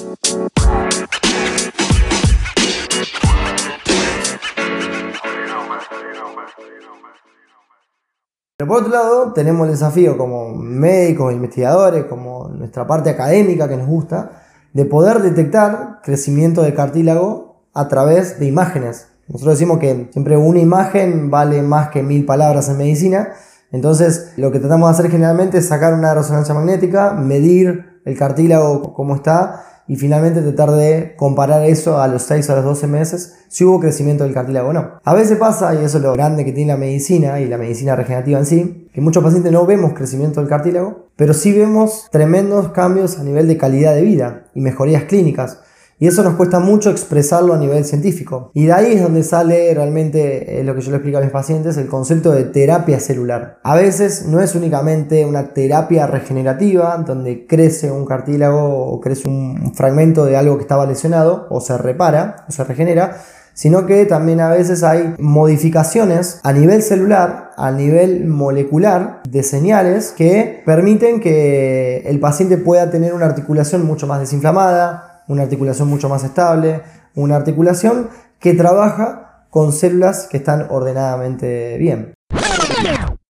Pero por otro lado, tenemos el desafío como médicos, investigadores, como nuestra parte académica que nos gusta, de poder detectar crecimiento de cartílago a través de imágenes. Nosotros decimos que siempre una imagen vale más que mil palabras en medicina. Entonces, lo que tratamos de hacer generalmente es sacar una resonancia magnética, medir el cartílago cómo está y finalmente tratar de comparar eso a los 6 o a los 12 meses si hubo crecimiento del cartílago o no. A veces pasa, y eso es lo grande que tiene la medicina y la medicina regenerativa en sí, que muchos pacientes no vemos crecimiento del cartílago, pero sí vemos tremendos cambios a nivel de calidad de vida y mejorías clínicas. Y eso nos cuesta mucho expresarlo a nivel científico. Y de ahí es donde sale realmente eh, lo que yo le explico a mis pacientes, el concepto de terapia celular. A veces no es únicamente una terapia regenerativa, donde crece un cartílago o crece un fragmento de algo que estaba lesionado, o se repara, o se regenera, sino que también a veces hay modificaciones a nivel celular, a nivel molecular, de señales que permiten que el paciente pueda tener una articulación mucho más desinflamada, una articulación mucho más estable, una articulación que trabaja con células que están ordenadamente bien.